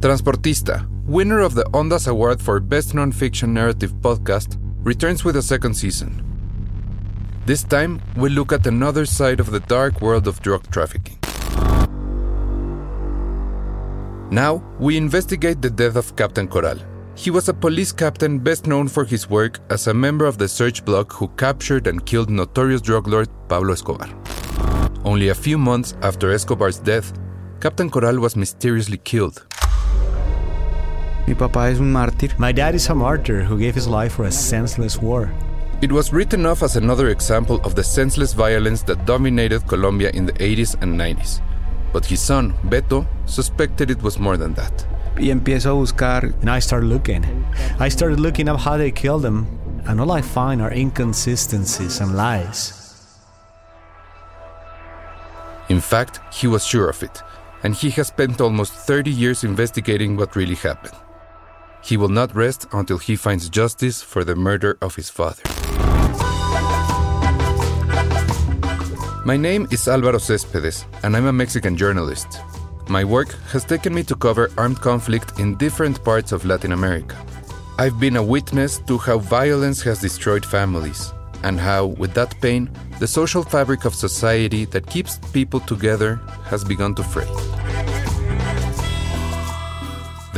Transportista, winner of the Ondas Award for Best Non-Fiction Narrative Podcast, returns with a second season. This time, we look at another side of the dark world of drug trafficking. Now, we investigate the death of Captain Coral. He was a police captain best known for his work as a member of the Search Bloc who captured and killed notorious drug lord Pablo Escobar. Only a few months after Escobar's death, Captain Coral was mysteriously killed. Mi papá es un mártir. My dad is a martyr who gave his life for a senseless war. It was written off as another example of the senseless violence that dominated Colombia in the 80s and 90s. But his son, Beto, suspected it was more than that. Y empiezo a buscar. And I started looking. I started looking up how they killed him, and all I find are inconsistencies and lies. In fact, he was sure of it, and he has spent almost 30 years investigating what really happened. He will not rest until he finds justice for the murder of his father. My name is Alvaro Céspedes, and I'm a Mexican journalist. My work has taken me to cover armed conflict in different parts of Latin America. I've been a witness to how violence has destroyed families, and how, with that pain, the social fabric of society that keeps people together has begun to fray.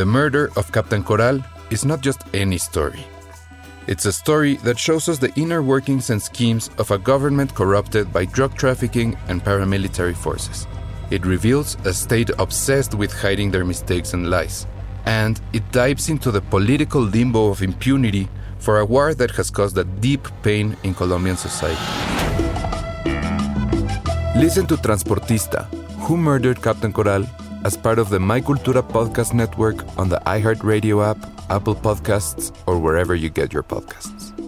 The murder of Captain Coral is not just any story. It's a story that shows us the inner workings and schemes of a government corrupted by drug trafficking and paramilitary forces. It reveals a state obsessed with hiding their mistakes and lies. And it dives into the political limbo of impunity for a war that has caused a deep pain in Colombian society. Listen to Transportista Who Murdered Captain Coral as part of the My Cultura podcast network on the iHeartRadio app, Apple Podcasts, or wherever you get your podcasts.